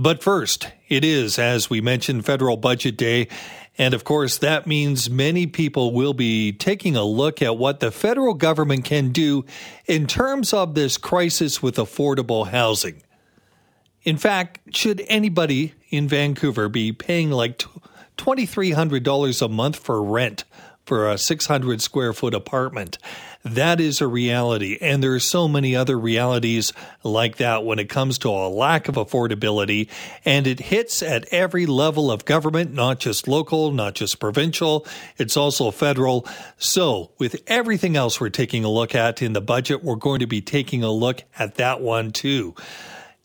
But first, it is, as we mentioned, federal budget day. And of course, that means many people will be taking a look at what the federal government can do in terms of this crisis with affordable housing. In fact, should anybody in Vancouver be paying like $2,300 a month for rent for a 600 square foot apartment? That is a reality. And there are so many other realities like that when it comes to a lack of affordability. And it hits at every level of government, not just local, not just provincial. It's also federal. So with everything else we're taking a look at in the budget, we're going to be taking a look at that one too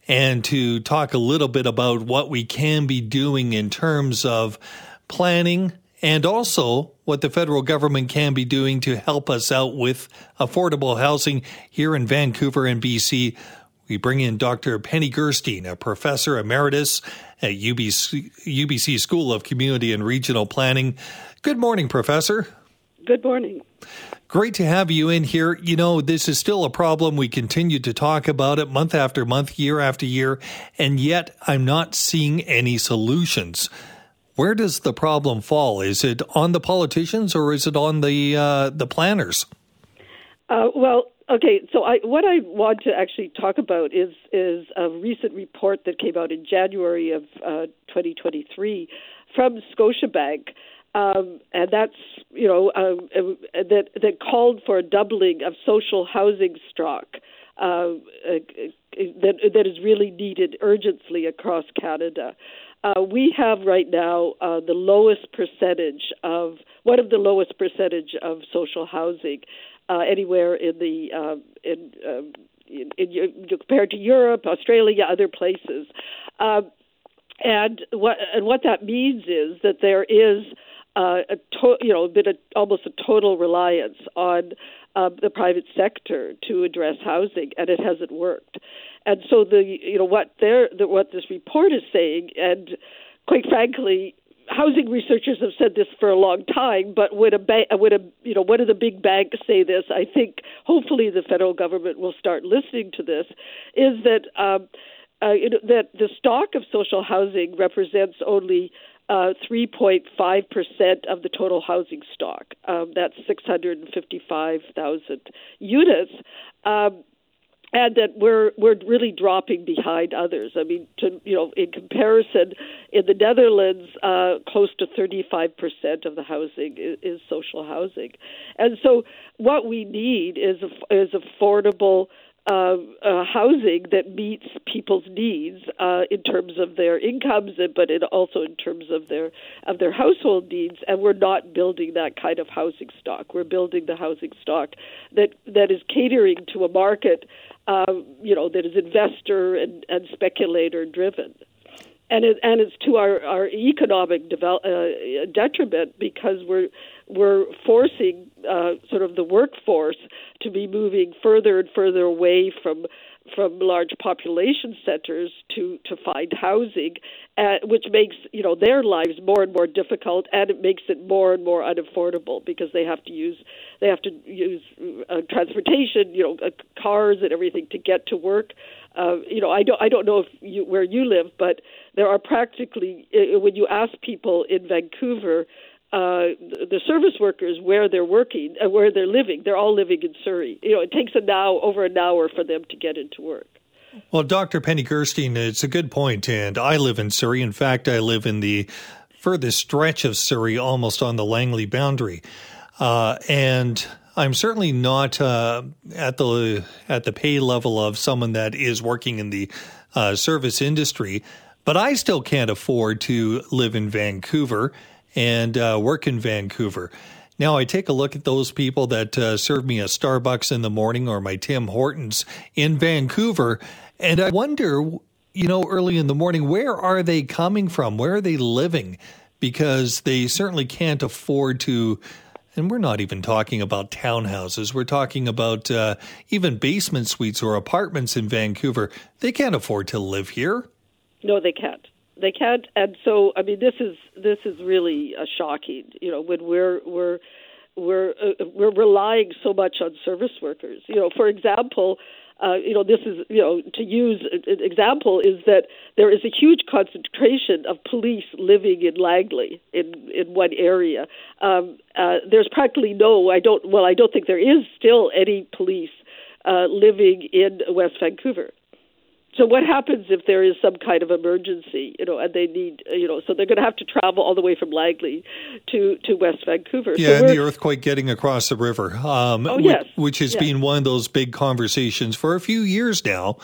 and to talk a little bit about what we can be doing in terms of planning and also what the federal government can be doing to help us out with affordable housing here in Vancouver and BC. We bring in Dr. Penny Gurstein, a professor emeritus at UBC, UBC School of Community and Regional Planning. Good morning, Professor. Good morning. Great to have you in here. You know, this is still a problem. We continue to talk about it month after month, year after year, and yet I'm not seeing any solutions. Where does the problem fall? Is it on the politicians or is it on the uh, the planners? Uh, well, okay. So, I, what I want to actually talk about is is a recent report that came out in January of uh, 2023 from Scotiabank um, and that's you know um, that that called for a doubling of social housing stock uh, uh, that that is really needed urgently across Canada. Uh, we have right now uh, the lowest percentage of one of the lowest percentage of social housing uh, anywhere in the uh, in, um, in, in, compared to Europe, Australia, other places. Uh, and what and what that means is that there is uh, a to, you know, a bit of, almost a total reliance on uh, the private sector to address housing, and it hasn't worked. And so the you know what there the, what this report is saying, and quite frankly, housing researchers have said this for a long time. But when a bank, when a you know one of the big banks say this, I think hopefully the federal government will start listening to this. Is that um, uh, you know, that the stock of social housing represents only uh, 3.5% of the total housing stock. Um, that's 655,000 units. Um, and that we're we're really dropping behind others. I mean, to, you know, in comparison, in the Netherlands, uh, close to 35 percent of the housing is, is, social housing, and so what we need is is affordable uh, uh, housing that meets people's needs uh, in terms of their incomes, but in also in terms of their of their household needs. And we're not building that kind of housing stock. We're building the housing stock that that is catering to a market, uh, you know, that is investor and, and speculator driven. And it, and it's to our, our economic develop, uh, detriment because we're we're forcing uh, sort of the workforce to be moving further and further away from from large population centers to to find housing, uh, which makes you know their lives more and more difficult, and it makes it more and more unaffordable because they have to use they have to use uh, transportation, you know, uh, cars and everything to get to work. Uh, you know, I don't I don't know if you, where you live, but there are practically uh, when you ask people in Vancouver uh, the service workers where they're working, uh, where they're living. They're all living in Surrey. You know, it takes an hour, over an hour for them to get into work. Well, Dr. Penny Gurstein, it's a good point, and I live in Surrey. In fact, I live in the furthest stretch of Surrey, almost on the Langley boundary, uh, and I'm certainly not uh, at the at the pay level of someone that is working in the uh, service industry, but I still can't afford to live in Vancouver and uh, work in Vancouver. Now, I take a look at those people that uh, serve me a Starbucks in the morning or my Tim Hortons in Vancouver, and I wonder, you know, early in the morning, where are they coming from? Where are they living? Because they certainly can't afford to. And we're not even talking about townhouses. We're talking about uh, even basement suites or apartments in Vancouver. They can't afford to live here. No, they can't they can't and so i mean this is this is really uh, shocking you know when we're we're we're uh, we're relying so much on service workers you know for example uh, you know, this is, you know, to use an example is that there is a huge concentration of police living in Langley in in one area. Um, uh, there's practically no, I don't, well, I don't think there is still any police uh, living in West Vancouver. So what happens if there is some kind of emergency, you know, and they need, you know, so they're going to have to travel all the way from Langley to to West Vancouver. Yeah, so and the earthquake getting across the river, um, oh, which, yes. which has yes. been one of those big conversations for a few years now.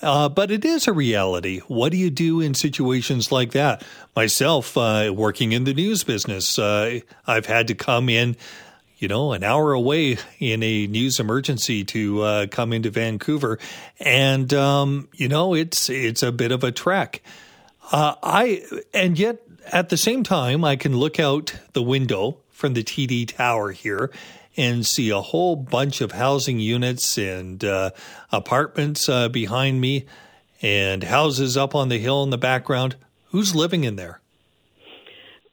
Uh, but it is a reality. What do you do in situations like that? Myself, uh, working in the news business, uh, I've had to come in you know, an hour away in a news emergency to uh, come into Vancouver, and um, you know, it's it's a bit of a trek. Uh, I and yet at the same time, I can look out the window from the TD Tower here and see a whole bunch of housing units and uh, apartments uh, behind me, and houses up on the hill in the background. Who's living in there?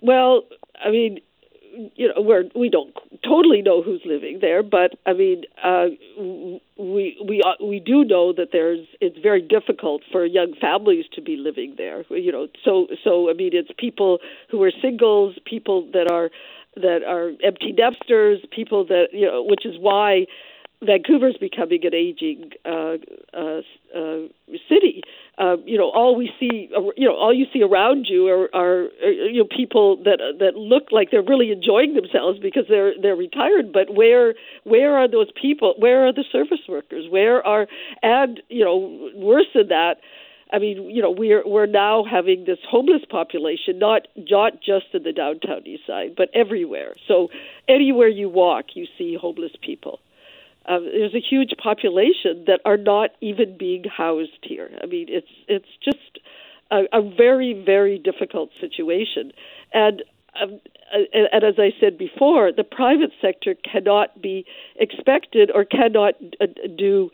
Well, I mean, you know, we're we don't totally know who's living there, but I mean, uh, we we uh, we do know that there's it's very difficult for young families to be living there. You know, so so I mean, it's people who are singles, people that are that are empty nesters, people that you know, which is why Vancouver's becoming an aging uh, uh, uh, city. Uh, you know, all we see, you know, all you see around you are, are, are you know people that that look like they're really enjoying themselves because they're they're retired. But where where are those people? Where are the service workers? Where are and you know worse than that. I mean, you know, we're we're now having this homeless population, not not just in the downtown east side, but everywhere. So anywhere you walk, you see homeless people. Um, there's a huge population that are not even being housed here. I mean, it's it's just a, a very very difficult situation, and um, and, and as I said before, the private sector cannot be expected or cannot uh, do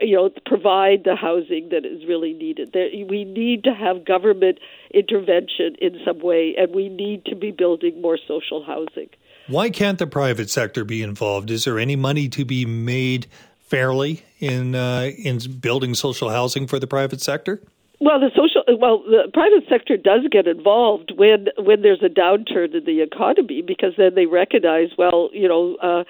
you know provide the housing that is really needed. We need to have government intervention in some way, and we need to be building more social housing. Why can't the private sector be involved? Is there any money to be made fairly in uh, in building social housing for the private sector? Well, the social well, the private sector does get involved when when there's a downturn in the economy because then they recognize, well, you know, uh,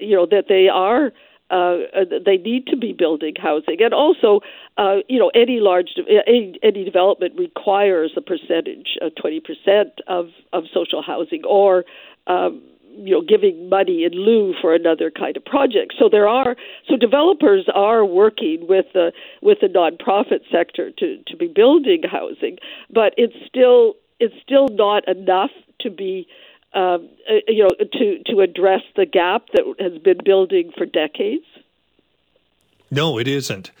you know that they are uh, they need to be building housing, and also, uh, you know, any large any, any development requires a percentage, twenty percent of of social housing, or um, you know giving money in lieu for another kind of project. So there are so developers are working with the with the nonprofit sector to to be building housing, but it's still it's still not enough to be um, uh, you know to to address the gap that has been building for decades. No, it isn't.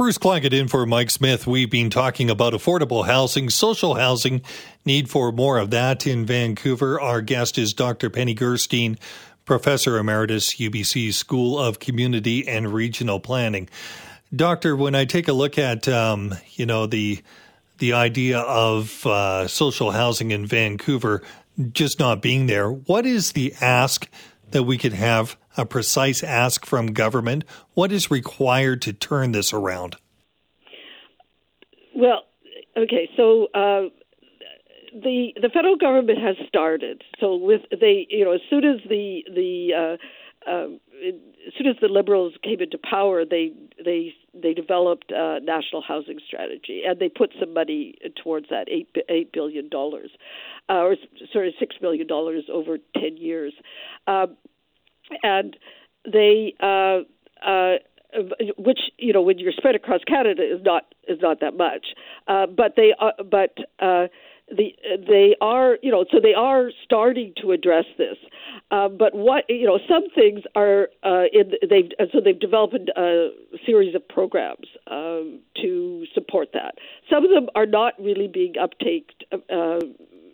Bruce Claggett in for Mike Smith. We've been talking about affordable housing, social housing, need for more of that in Vancouver. Our guest is Dr. Penny Gurstein, Professor Emeritus, UBC School of Community and Regional Planning. Doctor, when I take a look at um, you know the the idea of uh, social housing in Vancouver just not being there, what is the ask that we could have a precise ask from government? What is required to turn this around? Well, okay, so uh, the the federal government has started. So with they, you know, as soon as the the uh, uh, as soon as the liberals came into power, they they they developed a national housing strategy, and they put some money towards that eight eight billion dollars, uh, or sorry, six billion dollars over ten years. Um, and they uh, uh, which you know when you're spread across Canada is not is not that much, uh, but they are, but uh, the they are you know so they are starting to address this, uh, but what you know some things are uh, in they've so they've developed a series of programs um, to support that. Some of them are not really being uptaked. Uh,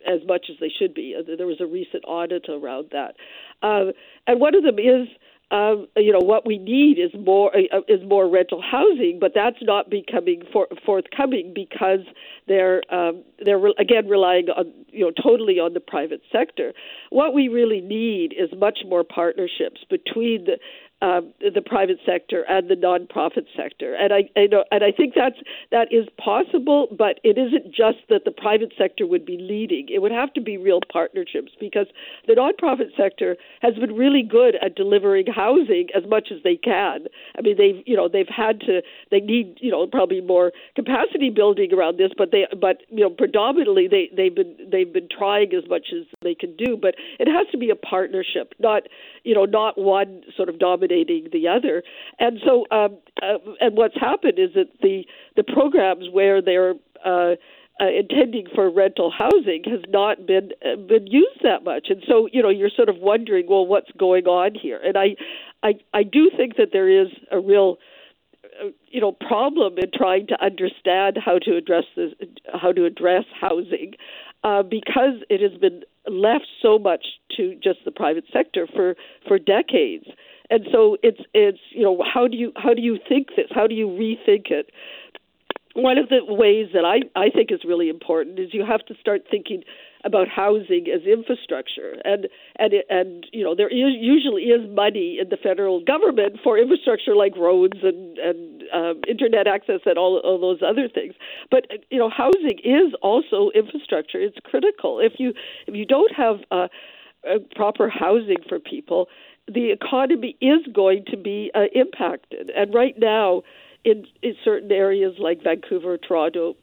as much as they should be. There was a recent audit around that. Uh, and one of them is um, you know what we need is more uh, is more rental housing, but that's not becoming for, forthcoming because they're um, they're re- again relying on you know totally on the private sector. What we really need is much more partnerships between the um, the private sector and the nonprofit sector, and I, I know, and I think that's that is possible, but it isn't just that the private sector would be leading. It would have to be real partnerships because the nonprofit sector has been really good at delivering housing as much as they can. I mean, they've you know they've had to they need you know probably more capacity building around this, but they but you know predominantly they they've been they've been trying as much as they can do, but it has to be a partnership, not you know not one sort of dominant the other. And so, um, uh, and what's happened is that the the programs where they're uh, uh, intending for rental housing has not been uh, been used that much, and so you know you're sort of wondering, well, what's going on here? And I, I, I do think that there is a real uh, you know problem in trying to understand how to address this, how to address housing, uh, because it has been left so much to just the private sector for for decades. And so it's it's you know how do you how do you think this? How do you rethink it? One of the ways that I I think is really important is you have to start thinking about housing as infrastructure and and and you know there is, usually is money in the federal government for infrastructure like roads and and um, internet access and all all those other things but you know housing is also infrastructure it's critical if you if you don't have uh, proper housing for people the economy is going to be uh, impacted. And right now, in, in certain areas like Vancouver, Toronto,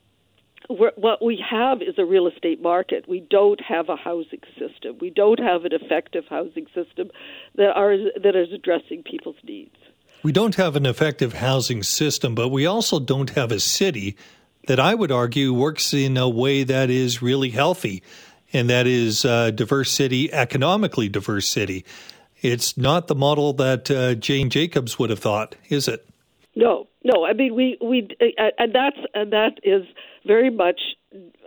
what we have is a real estate market. We don't have a housing system. We don't have an effective housing system that are that is addressing people's needs. We don't have an effective housing system, but we also don't have a city that I would argue works in a way that is really healthy, and that is a diverse city, economically diverse city. It's not the model that uh, Jane Jacobs would have thought, is it? No, no. I mean, we we uh, and that's and that is very much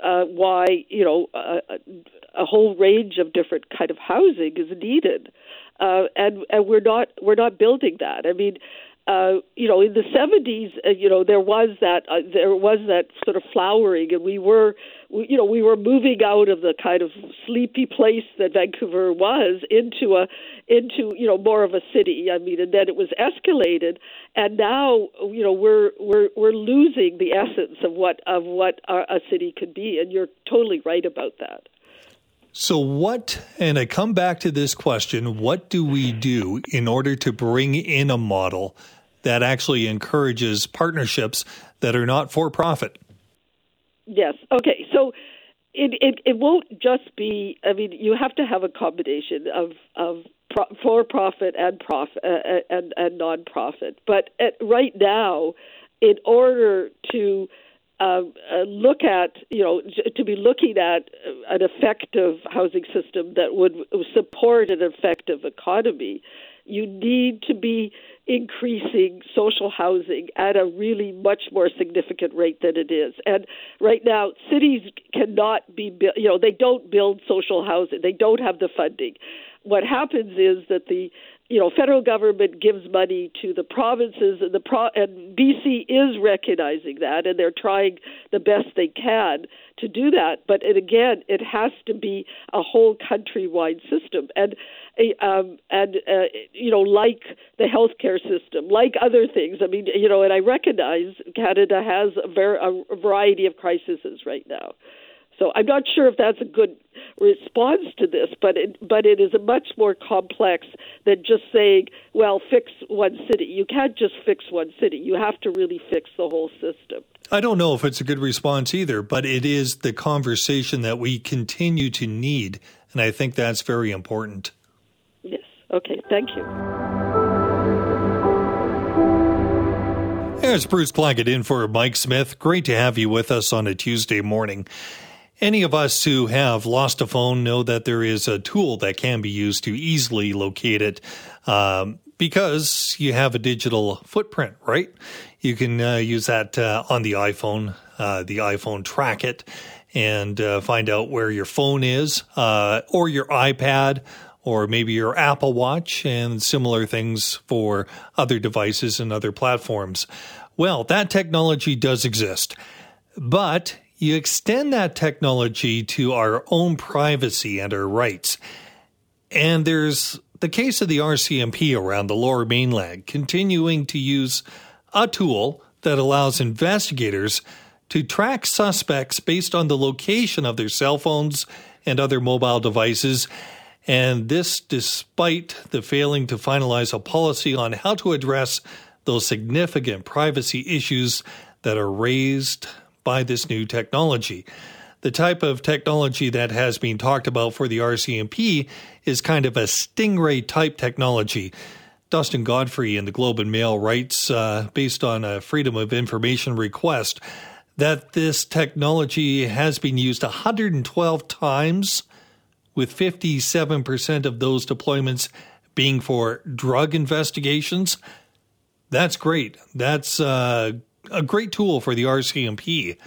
uh, why you know uh, a whole range of different kind of housing is needed, uh, and and we're not we're not building that. I mean, uh, you know, in the 70s, uh, you know, there was that uh, there was that sort of flowering, and we were, we, you know, we were moving out of the kind of sleepy place that Vancouver was into a into you know more of a city. I mean, and then it was escalated, and now you know we're we're we're losing the essence of what of what our, a city could be, and you're totally right about that. So, what, and I come back to this question what do we do in order to bring in a model that actually encourages partnerships that are not for profit. Yes. Okay. So it, it it won't just be. I mean, you have to have a combination of of pro- for profit and profit uh, uh, and and non-profit. But at, right now, in order to uh, uh, look at, you know, to be looking at an effective housing system that would support an effective economy, you need to be increasing social housing at a really much more significant rate than it is. And right now, cities cannot be, you know, they don't build social housing. They don't have the funding. What happens is that the you know, federal government gives money to the provinces, and the pro- and BC is recognizing that, and they're trying the best they can to do that. But it, again, it has to be a whole countrywide system, and um, and uh, you know, like the healthcare system, like other things. I mean, you know, and I recognize Canada has a, ver- a variety of crises right now. So I'm not sure if that's a good response to this, but it, but it is a much more complex than just saying, well, fix one city. You can't just fix one city. You have to really fix the whole system. I don't know if it's a good response either, but it is the conversation that we continue to need, and I think that's very important. Yes. Okay. Thank you. There's Bruce Claggett in for Mike Smith. Great to have you with us on a Tuesday morning. Any of us who have lost a phone know that there is a tool that can be used to easily locate it um, because you have a digital footprint, right? You can uh, use that uh, on the iPhone, uh, the iPhone track it and uh, find out where your phone is uh, or your iPad or maybe your Apple Watch and similar things for other devices and other platforms. Well, that technology does exist. But you extend that technology to our own privacy and our rights. And there's the case of the RCMP around the lower mainland continuing to use a tool that allows investigators to track suspects based on the location of their cell phones and other mobile devices. And this despite the failing to finalize a policy on how to address those significant privacy issues that are raised by this new technology. The type of technology that has been talked about for the RCMP is kind of a stingray type technology. Dustin Godfrey in the Globe and Mail writes, uh, based on a Freedom of Information request, that this technology has been used 112 times, with 57% of those deployments being for drug investigations. That's great. That's uh, a great tool for the RCMP.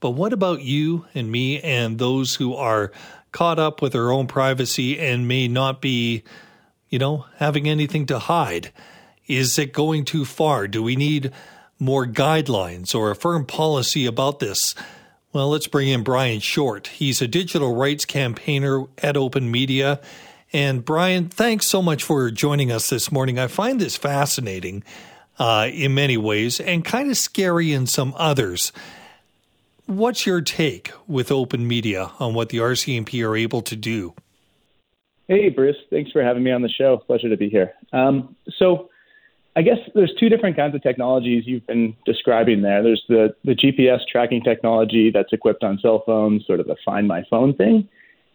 But what about you and me and those who are caught up with their own privacy and may not be, you know, having anything to hide? Is it going too far? Do we need more guidelines or a firm policy about this? Well, let's bring in Brian Short. He's a digital rights campaigner at Open Media. And Brian, thanks so much for joining us this morning. I find this fascinating uh, in many ways and kind of scary in some others. What's your take with open media on what the RCMP are able to do? Hey, Bruce. Thanks for having me on the show. Pleasure to be here. Um, so, I guess there's two different kinds of technologies you've been describing there. There's the, the GPS tracking technology that's equipped on cell phones, sort of the find my phone thing.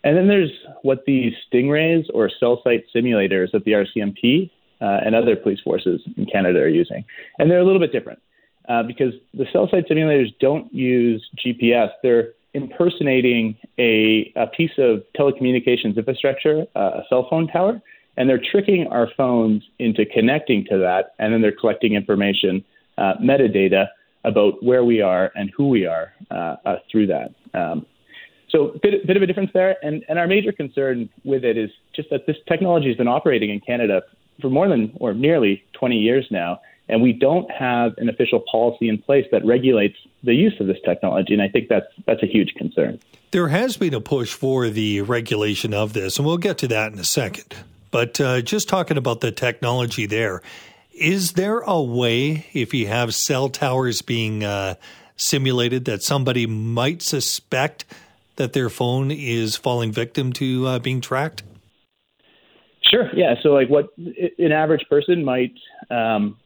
And then there's what these stingrays or cell site simulators that the RCMP uh, and other police forces in Canada are using. And they're a little bit different uh, because the cell site simulators don't use GPS. They're impersonating a, a piece of telecommunications infrastructure, uh, a cell phone tower, and they're tricking our phones into connecting to that, and then they're collecting information, uh, metadata about where we are and who we are uh, uh, through that. Um, so, bit, bit of a difference there, and, and our major concern with it is just that this technology has been operating in Canada for more than or nearly 20 years now, and we don't have an official policy in place that regulates the use of this technology. And I think that's that's a huge concern. There has been a push for the regulation of this, and we'll get to that in a second. But uh, just talking about the technology there, is there a way, if you have cell towers being uh, simulated, that somebody might suspect that their phone is falling victim to uh, being tracked? Sure. Yeah. So, like, what an average person might um,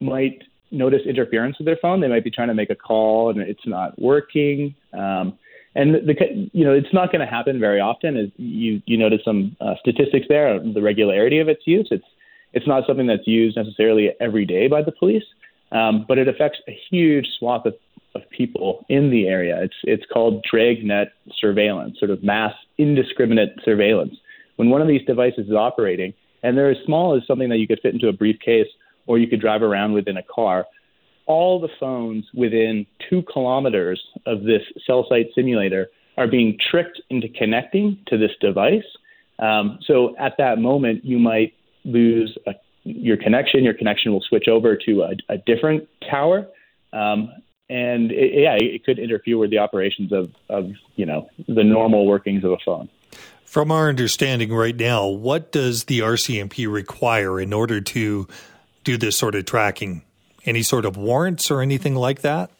might notice interference with their phone. They might be trying to make a call and it's not working. Um, and the, you know it's not going to happen very often. As you you noted some uh, statistics there, the regularity of its use. It's it's not something that's used necessarily every day by the police, um, but it affects a huge swath of, of people in the area. It's it's called dragnet surveillance, sort of mass indiscriminate surveillance. When one of these devices is operating, and they're as small as something that you could fit into a briefcase or you could drive around within a car. All the phones within two kilometers of this cell site simulator are being tricked into connecting to this device. Um, so at that moment, you might lose a, your connection. Your connection will switch over to a, a different tower. Um, and it, yeah, it could interfere with the operations of, of you know the normal workings of a phone. From our understanding right now, what does the RCMP require in order to do this sort of tracking? Any sort of warrants or anything like that?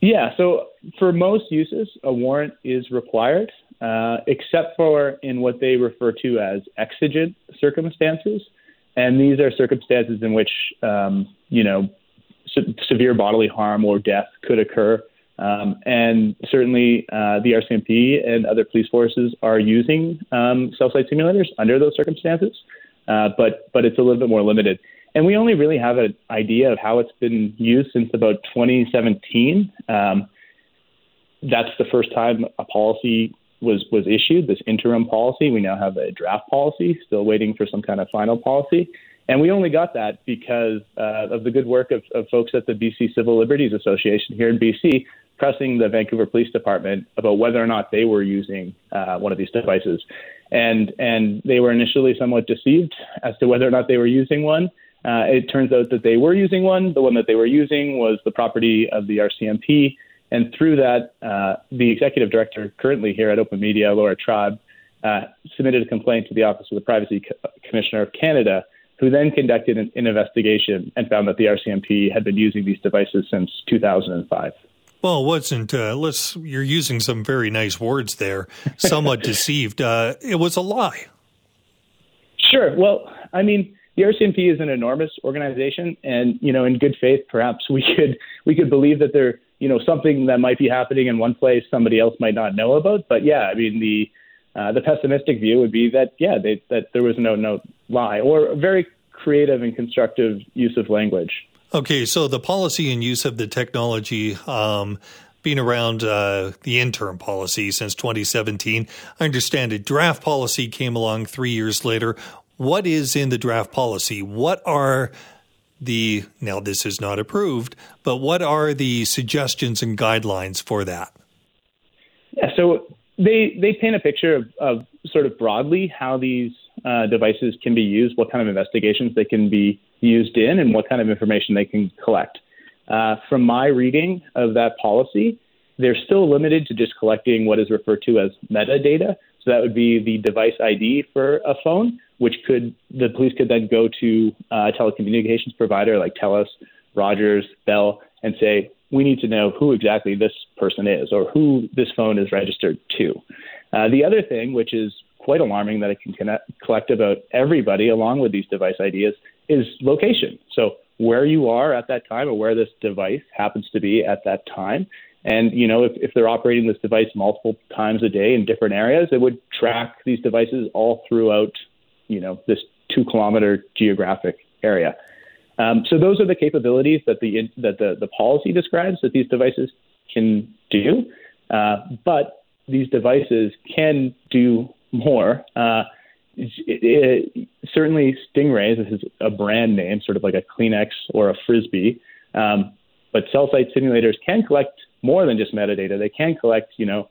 Yeah, so for most uses, a warrant is required, uh, except for in what they refer to as exigent circumstances. And these are circumstances in which, um, you know, se- severe bodily harm or death could occur. Um, and certainly uh, the RCMP and other police forces are using um, cell site simulators under those circumstances, uh, but, but it's a little bit more limited. And we only really have an idea of how it's been used since about 2017. Um, that's the first time a policy was was issued. This interim policy. We now have a draft policy, still waiting for some kind of final policy. And we only got that because uh, of the good work of, of folks at the BC Civil Liberties Association here in BC, pressing the Vancouver Police Department about whether or not they were using uh, one of these devices. And and they were initially somewhat deceived as to whether or not they were using one. Uh, it turns out that they were using one. The one that they were using was the property of the RCMP. And through that, uh, the executive director currently here at Open Media, Laura Tribe, uh, submitted a complaint to the Office of the Privacy Co- Commissioner of Canada, who then conducted an investigation and found that the RCMP had been using these devices since 2005. Well, it wasn't. Uh, let's. You're using some very nice words there. Somewhat deceived. Uh, it was a lie. Sure. Well, I mean, the RCMP is an enormous organization, and you know, in good faith, perhaps we could we could believe that there, you know, something that might be happening in one place somebody else might not know about. But yeah, I mean, the uh, the pessimistic view would be that yeah, they, that there was no no lie or very creative and constructive use of language. Okay, so the policy and use of the technology. Um, being around uh, the interim policy since 2017. I understand a draft policy came along three years later what is in the draft policy? What are the now this is not approved, but what are the suggestions and guidelines for that? Yeah, so they they paint a picture of, of sort of broadly how these uh, devices can be used, what kind of investigations they can be used in, and what kind of information they can collect. Uh, from my reading of that policy, they're still limited to just collecting what is referred to as metadata. So that would be the device ID for a phone, which could the police could then go to a telecommunications provider like TELUS, Rogers, Bell, and say, we need to know who exactly this person is or who this phone is registered to. Uh, the other thing, which is quite alarming that it can connect, collect about everybody along with these device IDs, is location. So where you are at that time or where this device happens to be at that time. And, you know, if, if they're operating this device multiple times a day in different areas, it would track these devices all throughout you know this two kilometer geographic area. Um, so those are the capabilities that the that the, the policy describes that these devices can do. Uh, but these devices can do more. Uh, it, it, certainly, Stingrays this is a brand name, sort of like a Kleenex or a frisbee. Um, but cell site simulators can collect more than just metadata. They can collect, you know,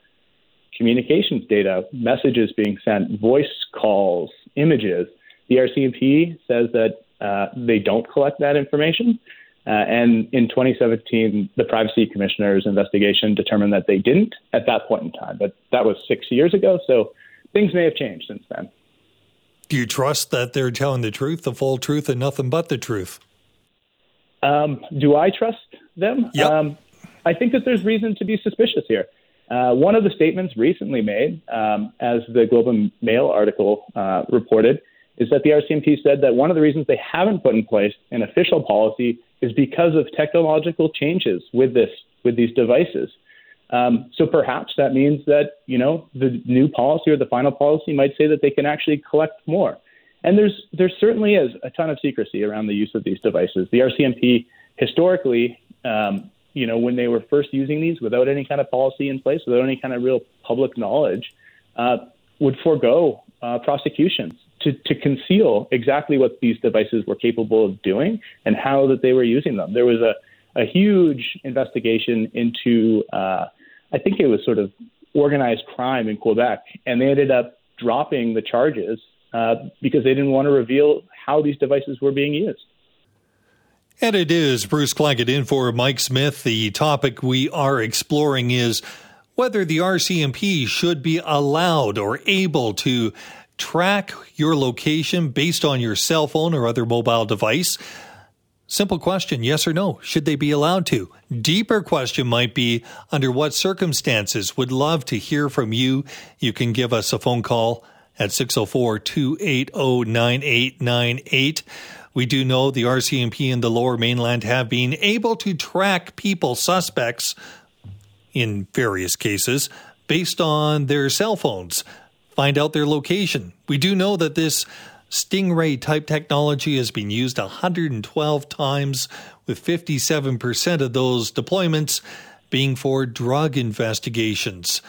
communications data, messages being sent, voice calls, images. The RCMP says that uh, they don't collect that information. Uh, and in 2017, the Privacy Commissioner's investigation determined that they didn't at that point in time. But that was six years ago, so things may have changed since then. Do you trust that they're telling the truth, the full truth, and nothing but the truth? Um, do I trust them? Yep. Um, I think that there's reason to be suspicious here. Uh, one of the statements recently made, um, as the Globe and Mail article uh, reported, is that the RCMP said that one of the reasons they haven't put in place an official policy is because of technological changes with this with these devices. Um, so perhaps that means that you know the new policy or the final policy might say that they can actually collect more. And there's there certainly is a ton of secrecy around the use of these devices. The RCMP historically um, you know, when they were first using these without any kind of policy in place, without any kind of real public knowledge, uh, would forego uh, prosecutions to, to conceal exactly what these devices were capable of doing and how that they were using them. There was a, a huge investigation into, uh, I think it was sort of organized crime in Quebec, and they ended up dropping the charges uh, because they didn't want to reveal how these devices were being used. And it is Bruce Claggett in for Mike Smith. The topic we are exploring is whether the RCMP should be allowed or able to track your location based on your cell phone or other mobile device. Simple question, yes or no? Should they be allowed to? Deeper question might be under what circumstances? Would love to hear from you. You can give us a phone call at 604 280 9898. We do know the RCMP in the lower mainland have been able to track people, suspects, in various cases, based on their cell phones, find out their location. We do know that this Stingray type technology has been used 112 times, with 57% of those deployments being for drug investigations.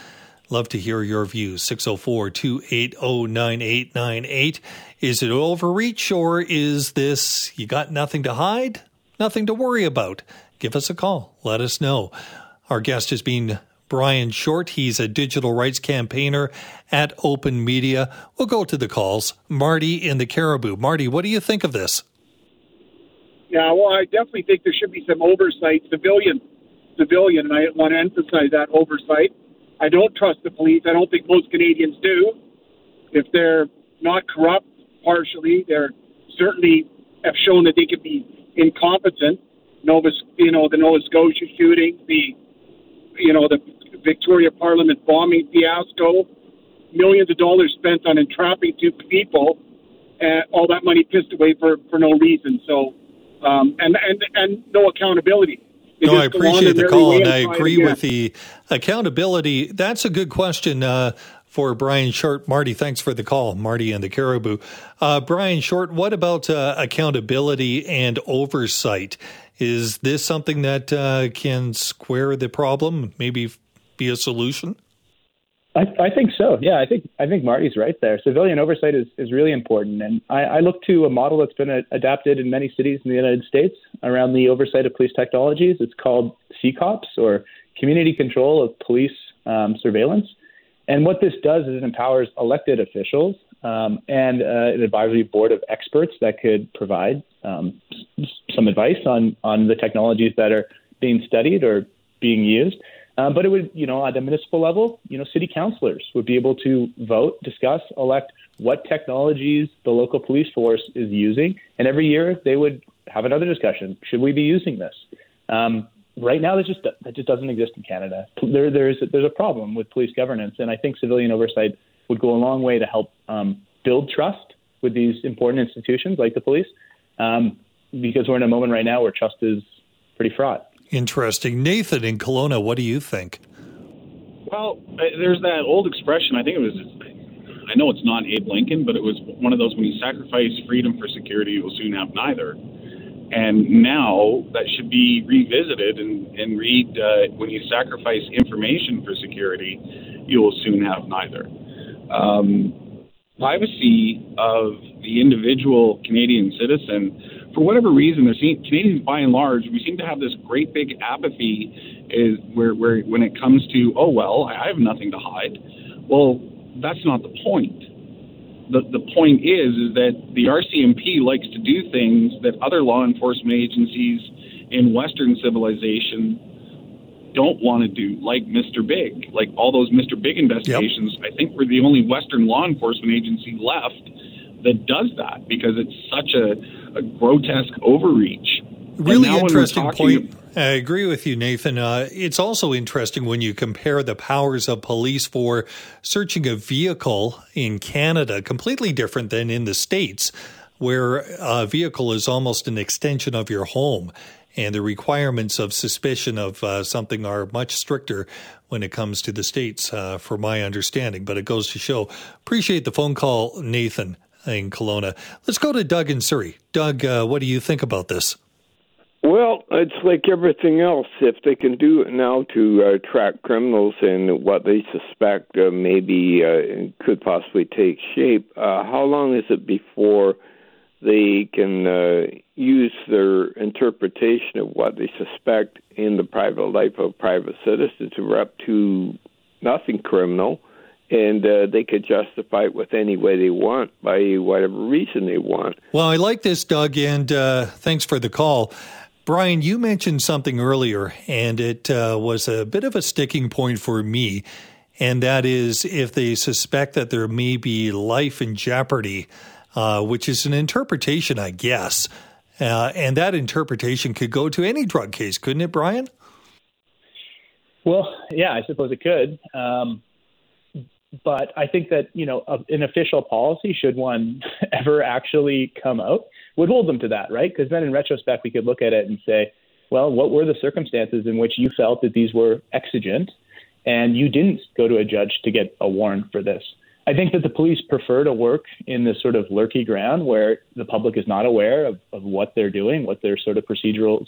Love to hear your views. 604 280 9898. Is it overreach or is this you got nothing to hide, nothing to worry about? Give us a call. Let us know. Our guest has been Brian Short. He's a digital rights campaigner at Open Media. We'll go to the calls. Marty in the Cariboo. Marty, what do you think of this? Yeah, well, I definitely think there should be some oversight, civilian, civilian, and I want to emphasize that oversight. I don't trust the police. I don't think most Canadians do. if they're not corrupt partially, they're certainly have shown that they could be incompetent. Nova, you know, the Nova Scotia shooting, the, you know, the Victoria Parliament bombing fiasco, millions of dollars spent on entrapping two people, and all that money pissed away for, for no reason. So, um, and, and, and no accountability. no, I appreciate the call, and I agree with the accountability. That's a good question uh, for Brian Short. Marty, thanks for the call, Marty and the Cariboo. Uh, Brian Short, what about uh, accountability and oversight? Is this something that uh, can square the problem, maybe be a solution? I, I, think so. Yeah, I think I think Marty's right there. Civilian oversight is, is really important, and I, I look to a model that's been a, adapted in many cities in the United States around the oversight of police technologies. It's called CCOPS or Community Control of Police um, Surveillance. And what this does is it empowers elected officials um, and uh, an advisory board of experts that could provide um, some advice on on the technologies that are being studied or being used. Uh, but it would, you know, at the municipal level, you know, city councilors would be able to vote, discuss, elect what technologies the local police force is using, and every year they would have another discussion: should we be using this? Um, right now, that just that just doesn't exist in Canada. There, there's there's a problem with police governance, and I think civilian oversight would go a long way to help um, build trust with these important institutions like the police, um, because we're in a moment right now where trust is pretty fraught. Interesting. Nathan in Kelowna, what do you think? Well, there's that old expression. I think it was, I know it's not Abe Lincoln, but it was one of those when you sacrifice freedom for security, you will soon have neither. And now that should be revisited and, and read uh, when you sacrifice information for security, you will soon have neither. Um, privacy of the individual Canadian citizen for whatever reason, there seem, Canadians by and large, we seem to have this great big apathy is where, where when it comes to, oh, well, I have nothing to hide. Well, that's not the point. The, the point is, is that the RCMP likes to do things that other law enforcement agencies in Western civilization don't want to do, like Mr. Big, like all those Mr. Big investigations. Yep. I think we're the only Western law enforcement agency left that does that because it's such a a grotesque overreach. Really interesting point. I agree with you, Nathan. Uh, it's also interesting when you compare the powers of police for searching a vehicle in Canada, completely different than in the States, where a vehicle is almost an extension of your home. And the requirements of suspicion of uh, something are much stricter when it comes to the States, uh, for my understanding. But it goes to show. Appreciate the phone call, Nathan in Kelowna. Let's go to Doug in Surrey. Doug, uh, what do you think about this? Well, it's like everything else. If they can do it now to uh, track criminals and what they suspect uh, maybe uh, could possibly take shape, how long is it before they can uh, use their interpretation of what they suspect in the private life of private citizens who are up to nothing criminal? and uh, they could justify it with any way they want by whatever reason they want. Well, I like this, Doug, and uh, thanks for the call. Brian, you mentioned something earlier, and it uh, was a bit of a sticking point for me, and that is if they suspect that there may be life in jeopardy, uh, which is an interpretation, I guess. Uh, and that interpretation could go to any drug case, couldn't it, Brian? Well, yeah, I suppose it could. Um, but I think that you know an official policy, should one ever actually come out, would hold them to that, right? Because then in retrospect, we could look at it and say, well, what were the circumstances in which you felt that these were exigent, and you didn't go to a judge to get a warrant for this? I think that the police prefer to work in this sort of lurky ground where the public is not aware of, of what they're doing, what their sort of procedurals,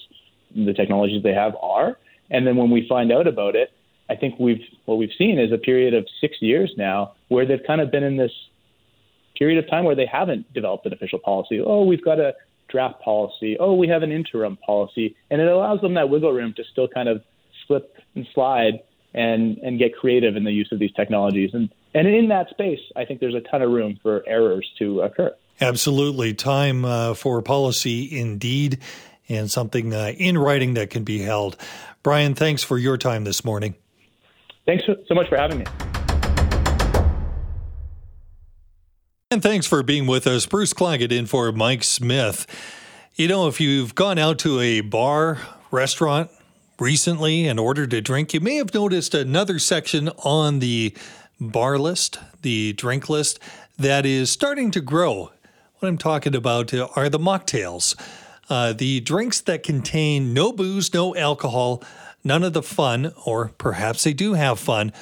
the technologies they have are, and then when we find out about it, I think we've what we've seen is a period of six years now where they've kind of been in this period of time where they haven't developed an official policy. Oh, we've got a draft policy. Oh, we have an interim policy, and it allows them that wiggle room to still kind of slip and slide and and get creative in the use of these technologies. And and in that space, I think there's a ton of room for errors to occur. Absolutely, time uh, for policy indeed, and something uh, in writing that can be held. Brian, thanks for your time this morning. 'Thanks. so much for having me. Thanks so much for having me. Brian, thanks for your time this morning. Thanks for your time this morning. Thanks so, so much for having me. Thanks so much for having me. Brian, thanks for your time this morning. Brian, thanks for your time this morning. Thanks so much for having me. Thanks so, so much for having me. And thanks for being with us. Bruce Claggett in for Mike Smith. You know, if you've gone out to a bar, restaurant recently and ordered a drink, you may have noticed another section on the bar list, the drink list, that is starting to grow. What I'm talking about are the mocktails, uh, the drinks that contain no booze, no alcohol, none of the fun, or perhaps they do have fun.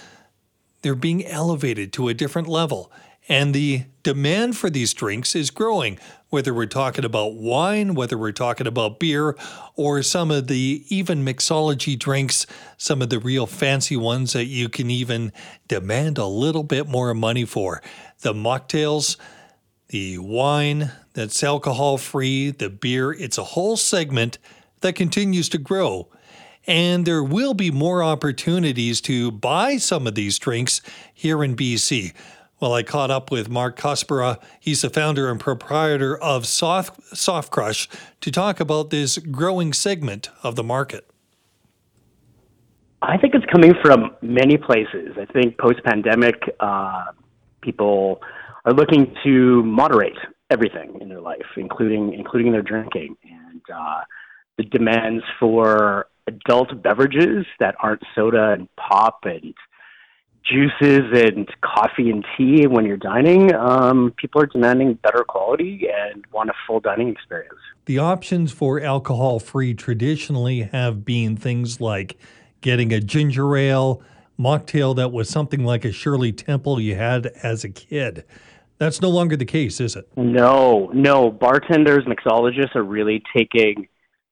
They're being elevated to a different level. And the demand for these drinks is growing, whether we're talking about wine, whether we're talking about beer, or some of the even mixology drinks, some of the real fancy ones that you can even demand a little bit more money for. The mocktails, the wine that's alcohol free, the beer, it's a whole segment that continues to grow. And there will be more opportunities to buy some of these drinks here in BC. Well, I caught up with Mark Kospera. He's the founder and proprietor of Soft, Soft Crush to talk about this growing segment of the market. I think it's coming from many places. I think post pandemic, uh, people are looking to moderate everything in their life, including including their drinking, and uh, the demands for adult beverages that aren't soda and pop and juices and coffee and tea when you're dining, um, people are demanding better quality and want a full dining experience. The options for alcohol free traditionally have been things like getting a ginger ale, mocktail that was something like a Shirley Temple you had as a kid. That's no longer the case, is it? No, no. Bartenders, mixologists are really taking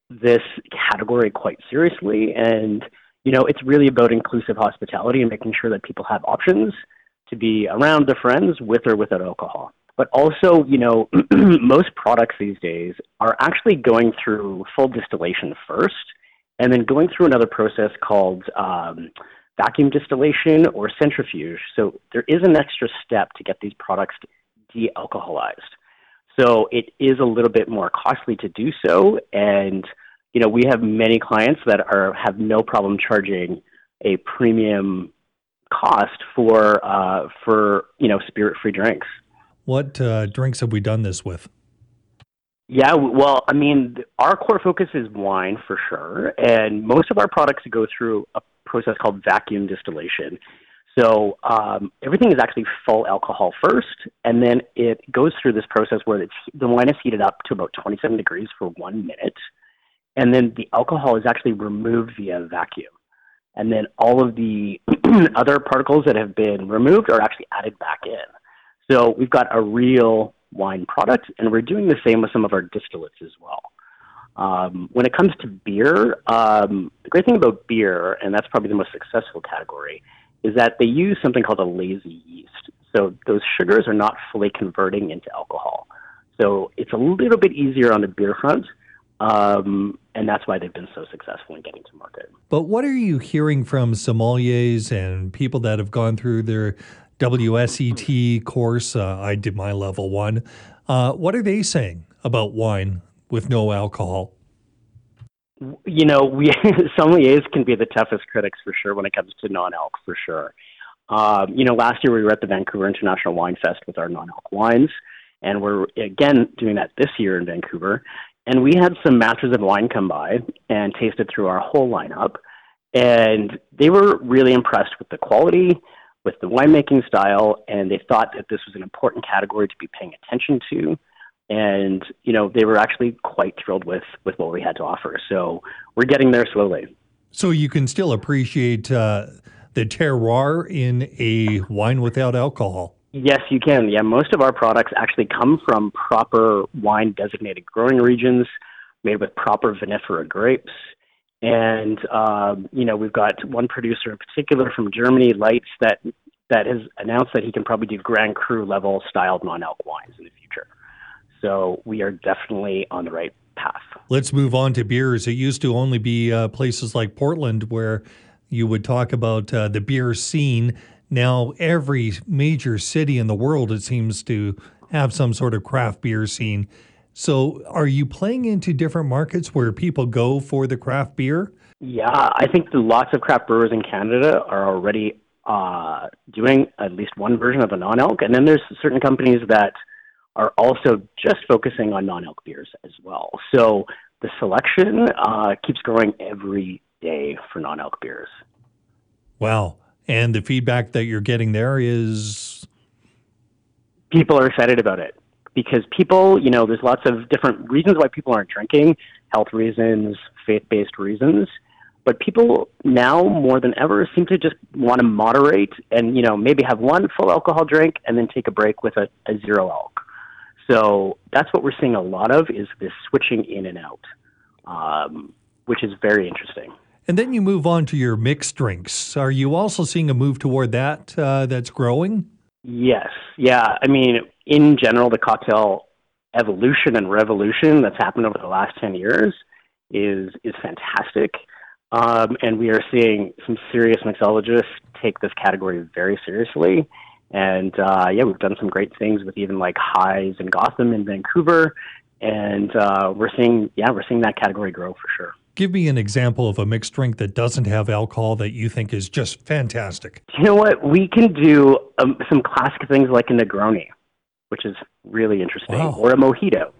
this category quite seriously and you know, it's really about inclusive hospitality and making sure that people have options to be around their friends with or without alcohol. But also, you know, most products these days are actually going through full distillation first and then going through another process called um, vacuum distillation or centrifuge. So there is an extra step to get these products de alcoholized. So it is a little bit more costly to do so. And you know, we have many clients that are have no problem charging a premium cost for uh, for you know spirit free drinks. What uh, drinks have we done this with? Yeah, well, I mean, our core focus is wine for sure, and most of our products go through a process called vacuum distillation. So um, everything is actually full alcohol first, and then it goes through this process where the wine is heated up to about 27 degrees for one minute and then the alcohol is actually removed via vacuum. And then all of the other particles that have been removed are actually added back in. So we've got a real wine product, and we're doing the same with some of our distillates as well. Um, when it comes to beer, um, the great thing about beer, and that's probably the most successful category, is that they use something called a lazy yeast. So those sugars are not fully converting into alcohol. So it's a little bit easier on the beer front, um, and that's why they've been so successful in getting to market. But what are you hearing from sommeliers and people that have gone through their WSET course? Uh, I did my level one. Uh, what are they saying about wine with no alcohol? You know, we sommeliers can be the toughest critics for sure when it comes to non-alc for sure. Um, you know, last year we were at the Vancouver International Wine Fest with our non-alc wines, and we're again doing that this year in Vancouver. And we had some masters of wine come by and tasted through our whole lineup. And they were really impressed with the quality, with the winemaking style, and they thought that this was an important category to be paying attention to. And, you know, they were actually quite thrilled with, with what we had to offer. So we're getting there slowly. So you can still appreciate uh, the terroir in a wine without alcohol. Yes, you can. Yeah, most of our products actually come from proper wine designated growing regions made with proper vinifera grapes. And, um, you know, we've got one producer in particular from Germany, Leitz, that, that has announced that he can probably do Grand Cru level styled non alc wines in the future. So we are definitely on the right path. Let's move on to beers. It used to only be uh, places like Portland where you would talk about uh, the beer scene now, every major city in the world, it seems to have some sort of craft beer scene. So, are you playing into different markets where people go for the craft beer? Yeah, I think lots of craft brewers in Canada are already uh, doing at least one version of a non alc. and then there's certain companies that are also just focusing on non alc beers as well. So the selection uh, keeps growing every day for non alc beers. Wow. And the feedback that you're getting there is people are excited about it because people, you know, there's lots of different reasons why people aren't drinking health reasons, faith based reasons. But people now more than ever seem to just want to moderate and, you know, maybe have one full alcohol drink and then take a break with a, a zero alc. So that's what we're seeing a lot of is this switching in and out, um, which is very interesting. And then you move on to your mixed drinks. Are you also seeing a move toward that uh, that's growing? Yes. Yeah. I mean, in general, the cocktail evolution and revolution that's happened over the last 10 years is, is fantastic. Um, and we are seeing some serious mixologists take this category very seriously. And uh, yeah, we've done some great things with even like Hy's and Gotham in Vancouver. And uh, we're seeing, yeah, we're seeing that category grow for sure. Give me an example of a mixed drink that doesn't have alcohol that you think is just fantastic. You know what? We can do um, some classic things like a Negroni, which is really interesting, wow. or a mojito.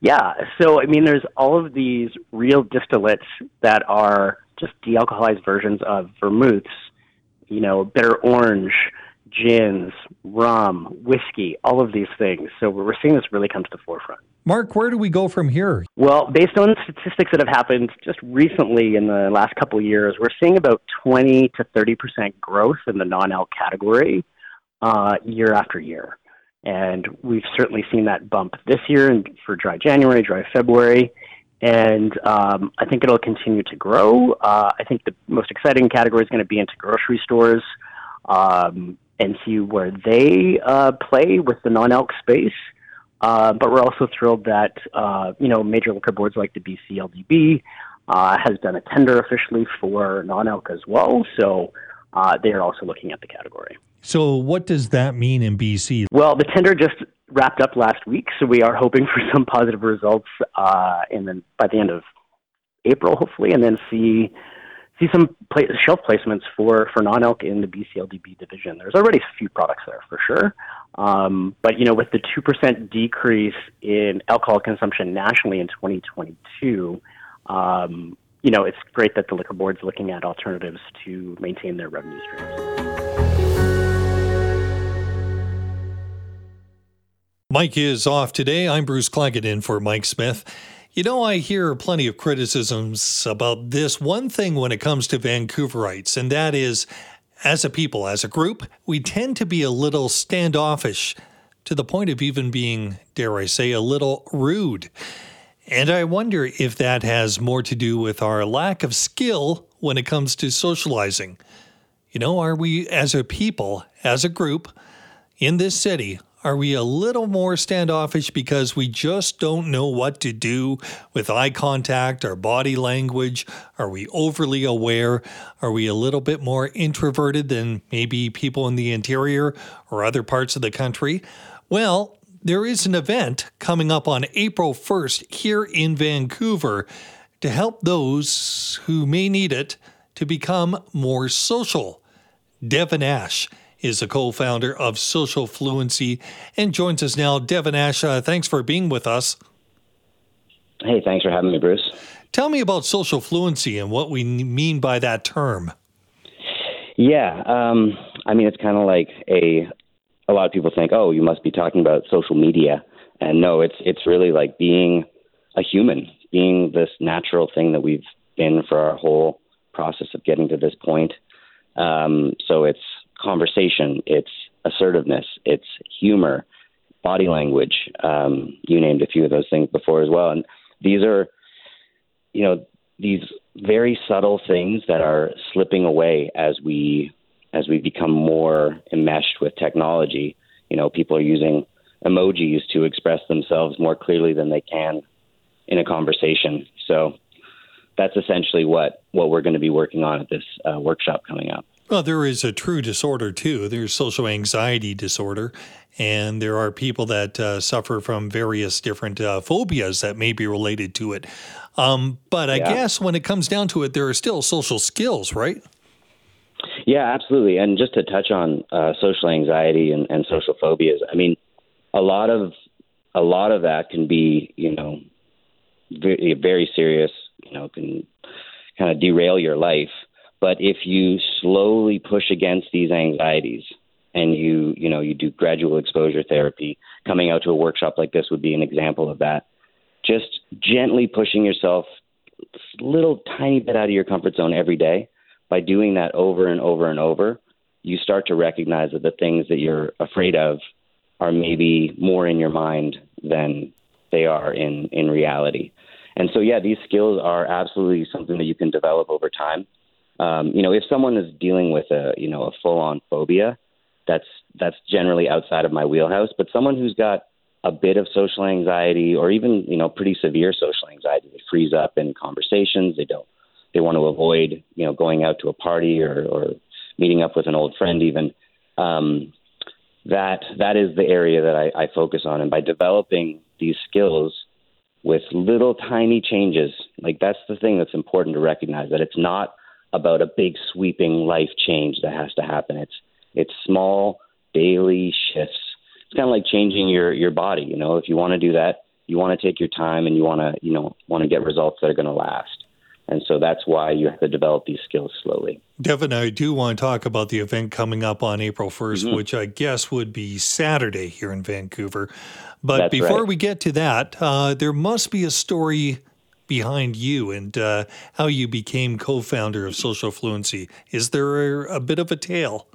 Yeah. So, I mean, there's all of these real distillates that are just de alcoholized versions of vermouths, you know, bitter orange, gins, rum, whiskey, all of these things. So we're seeing this really come to the forefront. Mark, where do we go from here? Well, based on statistics that have happened just recently in the last couple of years, we're seeing about 20 to 30 percent growth in the non-alc category uh, year after year. And we've certainly seen that bump this year and for dry January, dry February. And um, I think it'll continue to grow. Uh, I think the most exciting category is going to be into grocery stores. Um, and see where they uh, play with the non-alc space. Uh, but we're also thrilled that uh, you know major liquor boards like the BCLDB uh, has done a tender officially for non-alc as well. So uh, they are also looking at the category. So what does that mean in BC? Well, the tender just wrapped up last week, so we are hoping for some positive results uh, in the, by the end of April, hopefully, and then see see some shelf placements for, for non-alc in the BCLDB division. There's already a few products there for sure. Um, but, you know, with the 2% decrease in alcohol consumption nationally in 2022, um, you know, it's great that the liquor board's looking at alternatives to maintain their revenue streams. Mike is off today. I'm Bruce Claggett in for Mike Smith. You know, I hear plenty of criticisms about this one thing when it comes to Vancouverites, and that is as a people, as a group, we tend to be a little standoffish to the point of even being, dare I say, a little rude. And I wonder if that has more to do with our lack of skill when it comes to socializing. You know, are we as a people, as a group in this city, are we a little more standoffish because we just don't know what to do with eye contact or body language? Are we overly aware? Are we a little bit more introverted than maybe people in the interior or other parts of the country? Well, there is an event coming up on April 1st here in Vancouver to help those who may need it to become more social. Devin Ash is a co founder of Social Fluency and joins us now. Devin Ash, uh, thanks for being with us. Hey, thanks for having me, Bruce. Tell me about social fluency and what we mean by that term. Yeah, um, I mean, it's kind of like a. A lot of people think, oh, you must be talking about social media, and no, it's it's really like being a human, being this natural thing that we've been for our whole process of getting to this point. Um, so it's conversation, it's assertiveness, it's humor, body language. Um, you named a few of those things before as well, and these are, you know, these very subtle things that are slipping away as we as we become more enmeshed with technology. You know, people are using emojis to express themselves more clearly than they can in a conversation. So that's essentially what what we're going to be working on at this uh, workshop coming up. Well, there is a true disorder too. There's social anxiety disorder, and there are people that uh, suffer from various different uh, phobias that may be related to it. Um, but I yeah. guess when it comes down to it, there are still social skills, right? Yeah, absolutely. And just to touch on uh, social anxiety and, and social phobias, I mean, a lot of a lot of that can be, you know, very, very serious, you know, can kind of derail your life. But if you slowly push against these anxieties and you, you know, you do gradual exposure therapy, coming out to a workshop like this would be an example of that. Just gently pushing yourself a little tiny bit out of your comfort zone every day. By doing that over and over and over, you start to recognize that the things that you're afraid of are maybe more in your mind than they are in in reality. And so, yeah, these skills are absolutely something that you can develop over time. Um, you know, if someone is dealing with a you know a full on phobia, that's that's generally outside of my wheelhouse. But someone who's got a bit of social anxiety or even you know pretty severe social anxiety, they freeze up in conversations. They don't. They want to avoid you know going out to a party or, or meeting up with an old friend even. Um, that that is the area that I, I focus on, and by developing these skills with little tiny changes, like that's the thing that's important to recognize that it's not about a big sweeping life change that has to happen. It's it's small daily shifts. It's kind of like changing your your body. You know, if you want to do that, you want to take your time and you want to you know want to get results that are going to last. And so that's why you have to develop these skills slowly. Devin, I do want to talk about the event coming up on April 1st, mm-hmm. which I guess would be Saturday here in Vancouver. But that's before right. we get to that, uh, there must be a story behind you and uh, how you became co founder of Social Fluency. Is there a, a, bit of a tale?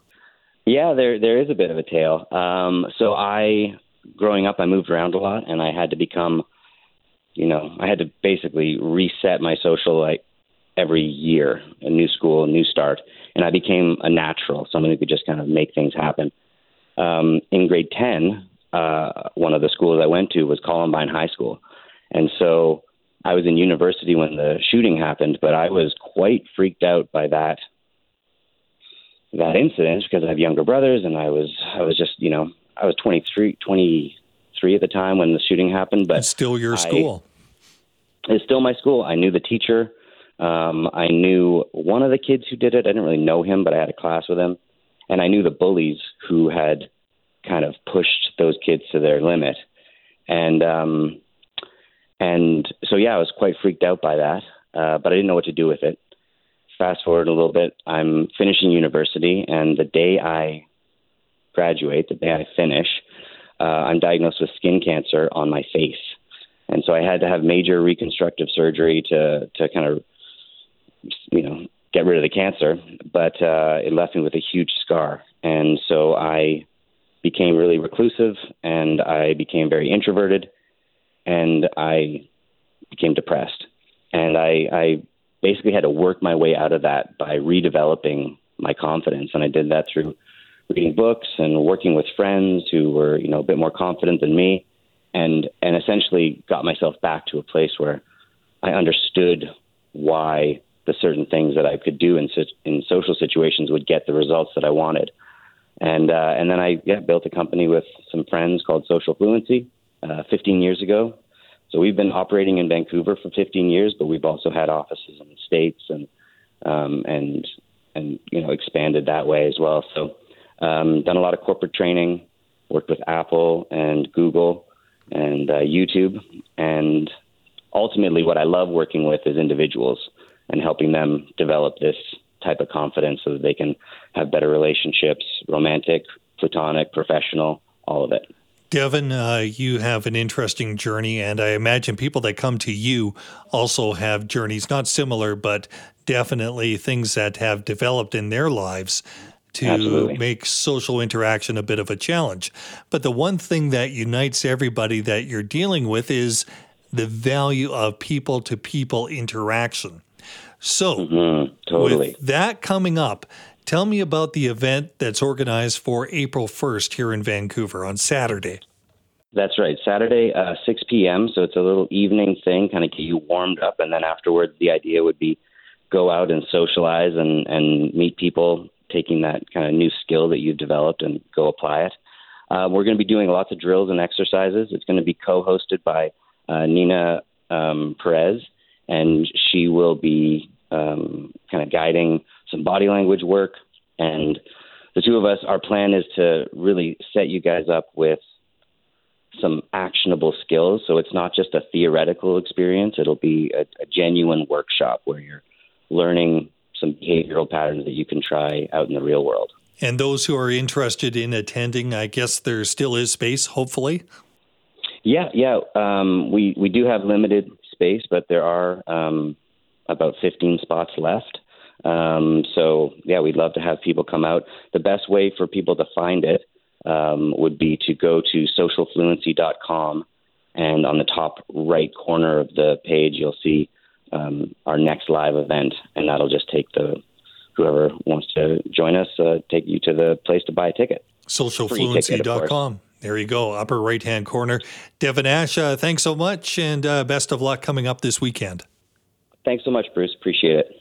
Yeah, there there is a bit of a tale. Um, so I, growing up, I moved around a lot, and I had to become you know, I had to basically reset my social life every year, a new school, a new start, and I became a natural, someone who could just kind of make things happen. Um, in grade ten, uh, one of the schools I went to was Columbine High School, and so I was in university when the shooting happened, but I was quite freaked out by that that incident because I have younger brothers, and I was I was just you know I was 23, 23 at the time when the shooting happened, but it's still your school it's still my school. I knew the teacher. Um, I knew one of the kids who did it. I didn't really know him, but I had a class with him, and I knew the bullies who had kind of pushed those kids to their limit, and um, and so yeah, I was quite freaked out by that, uh, but I didn't know what to do with it. Fast forward a little bit, I'm finishing university, and the day I graduate, the day I finish, uh, I'm diagnosed with skin cancer on my face and so I had to have major reconstructive surgery to to kind of you know get rid of the cancer, but uh, it left me with a huge scar, and so I became really reclusive, and I became very introverted, and I became depressed, and I, I basically had to work my way out of that by redeveloping my confidence, and I did that through reading books and working with friends who were you know a bit more confident than me and and essentially got myself back to a place where I understood why the certain things that I could do in in social situations would get the results that I wanted. And uh, and then I yeah, built a company with some friends called Social Fluency uh, 15 years ago. So we've been operating in Vancouver for 15 years, but we've also had offices in the states and um, and and you know expanded that way as well. So um, done a lot of corporate training, worked with Apple and Google, and uh, YouTube. And ultimately, what I love working with is individuals and helping them develop this type of confidence so that they can have better relationships, romantic, platonic, professional, all of it. Devin, uh, you have an interesting journey, and I imagine people that come to you also have journeys, not similar, but definitely things that have developed in their lives to Absolutely. make social interaction a bit of a challenge. But the one thing that unites everybody that you're dealing with is the value of people to people interaction. So, mm-hmm. totally. with that coming up, tell me about the event that's organized for April 1st here in Vancouver on Saturday. That's right. Saturday, uh, 6 p.m. So it's a little evening thing, kind of get you warmed up. And then afterwards, the idea would be go out and socialize and, and meet people taking that kind of new skill that you've developed and go apply it. Uh, we're going to be doing lots of drills and exercises. It's going to be co-hosted by uh, Nina um, Perez, and she will be um, kind of guiding some body language work. And the two of us, our plan is to really set you guys up with some actionable skills. So it's not just a theoretical experience, it'll be a, a genuine workshop where you're learning some behavioral patterns that you can try out in the real world. And those who are interested in attending, I guess there still is space, hopefully. Yeah, yeah. Um, we we do have limited space, but there are um, about 15 spots left. Um, so yeah, we'd love to have people come out. The best way for people to find it um, would be to go to socialfluency.com, and on the top right corner of the page, you'll see um, our next live event, and that'll just take the whoever wants to join us uh, take you to the place to buy a ticket. Socialfluency.com. There you go, upper right hand corner. Devin Ash, uh, thanks so much, and uh, best of luck coming up this weekend. Thanks so much, Bruce. Appreciate it.